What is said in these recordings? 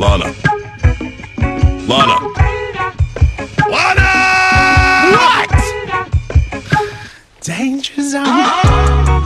Lana. Lana. Lana! What? Danger zone.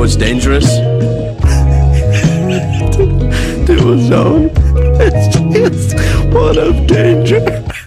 Know it's dangerous? to a zone. It's just one of danger.